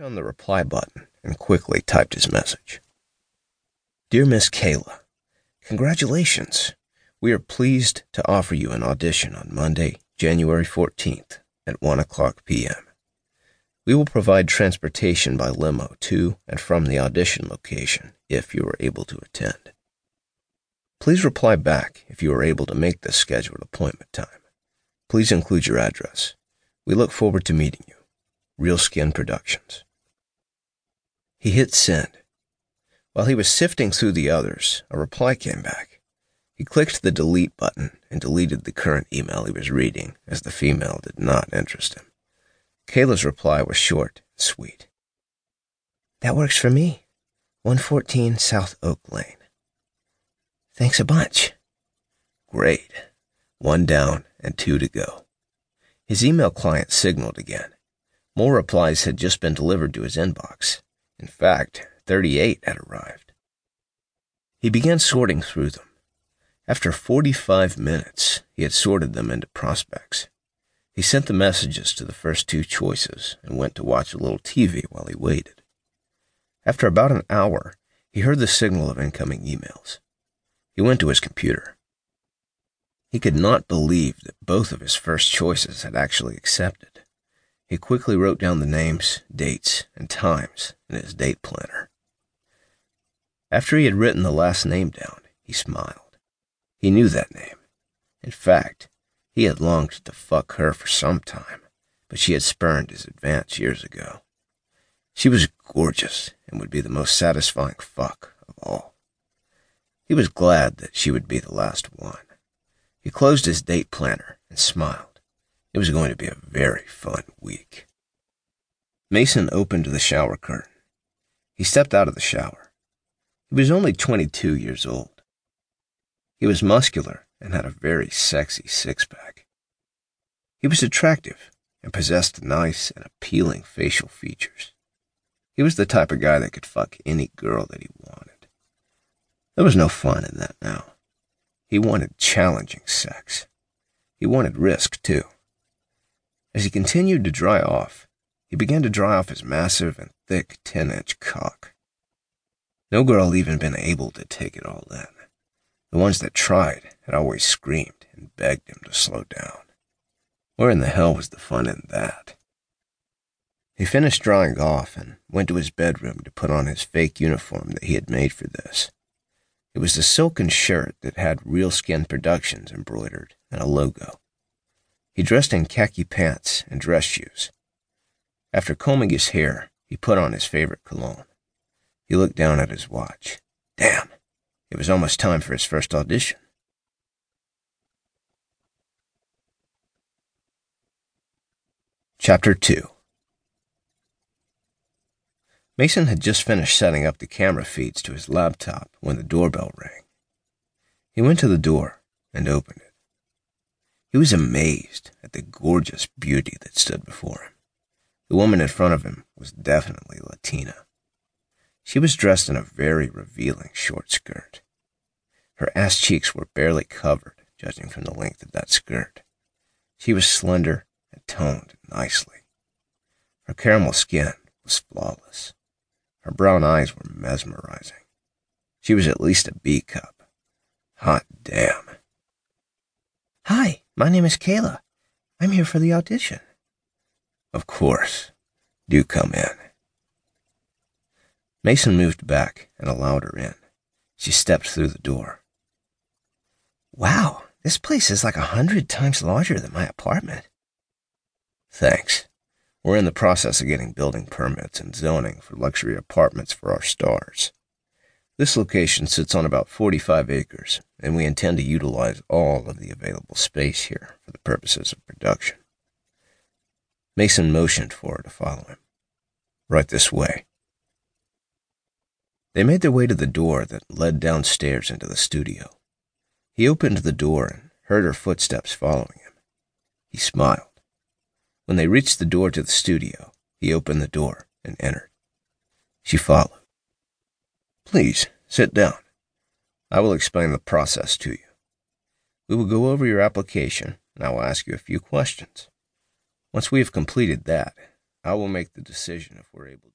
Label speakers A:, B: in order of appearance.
A: on the reply button and quickly typed his message. Dear Miss Kayla, congratulations. We are pleased to offer you an audition on Monday, January 14th at 1 o'clock p.m. We will provide transportation by limo to and from the audition location if you are able to attend. Please reply back if you are able to make this scheduled appointment time. Please include your address. We look forward to meeting you. Real Skin Productions. He hit send. While he was sifting through the others, a reply came back. He clicked the delete button and deleted the current email he was reading, as the female did not interest him. Kayla's reply was short and sweet. That works for me. 114 South Oak Lane. Thanks a bunch. Great. One down and two to go. His email client signaled again. More replies had just been delivered to his inbox. In fact, 38 had arrived. He began sorting through them. After 45 minutes, he had sorted them into prospects. He sent the messages to the first two choices and went to watch a little TV while he waited. After about an hour, he heard the signal of incoming emails. He went to his computer. He could not believe that both of his first choices had actually accepted. He quickly wrote down the names, dates, and times in his date planner. After he had written the last name down, he smiled. He knew that name. In fact, he had longed to fuck her for some time, but she had spurned his advance years ago. She was gorgeous and would be the most satisfying fuck of all. He was glad that she would be the last one. He closed his date planner and smiled. It was going to be a very fun week. Mason opened the shower curtain. He stepped out of the shower. He was only 22 years old. He was muscular and had a very sexy six pack. He was attractive and possessed nice and appealing facial features. He was the type of guy that could fuck any girl that he wanted. There was no fun in that now. He wanted challenging sex. He wanted risk, too. As he continued to dry off, he began to dry off his massive and thick 10 inch cock. No girl had even been able to take it all in. The ones that tried had always screamed and begged him to slow down. Where in the hell was the fun in that? He finished drying off and went to his bedroom to put on his fake uniform that he had made for this. It was a silken shirt that had Real Skin Productions embroidered and a logo. He dressed in khaki pants and dress shoes. After combing his hair, he put on his favorite cologne. He looked down at his watch. Damn, it was almost time for his first audition. Chapter 2 Mason had just finished setting up the camera feeds to his laptop when the doorbell rang. He went to the door and opened it. He was amazed at the gorgeous beauty that stood before him. The woman in front of him was definitely Latina. She was dressed in a very revealing short skirt. Her ass cheeks were barely covered, judging from the length of that skirt. She was slender and toned nicely. Her caramel skin was flawless. Her brown eyes were mesmerizing. She was at least a B cup. Hot damn. Hi, my name is Kayla. I'm here for the audition. Of course. Do come in. Mason moved back and allowed her in. She stepped through the door. Wow, this place is like a hundred times larger than my apartment. Thanks. We're in the process of getting building permits and zoning for luxury apartments for our stars. This location sits on about 45 acres, and we intend to utilize all of the available space here for the purposes of production. Mason motioned for her to follow him. Right this way. They made their way to the door that led downstairs into the studio. He opened the door and heard her footsteps following him. He smiled. When they reached the door to the studio, he opened the door and entered. She followed. Please, sit down. I will explain the process to you. We will go over your application, and I will ask you a few questions. Once we have completed that, I will make the decision if we're able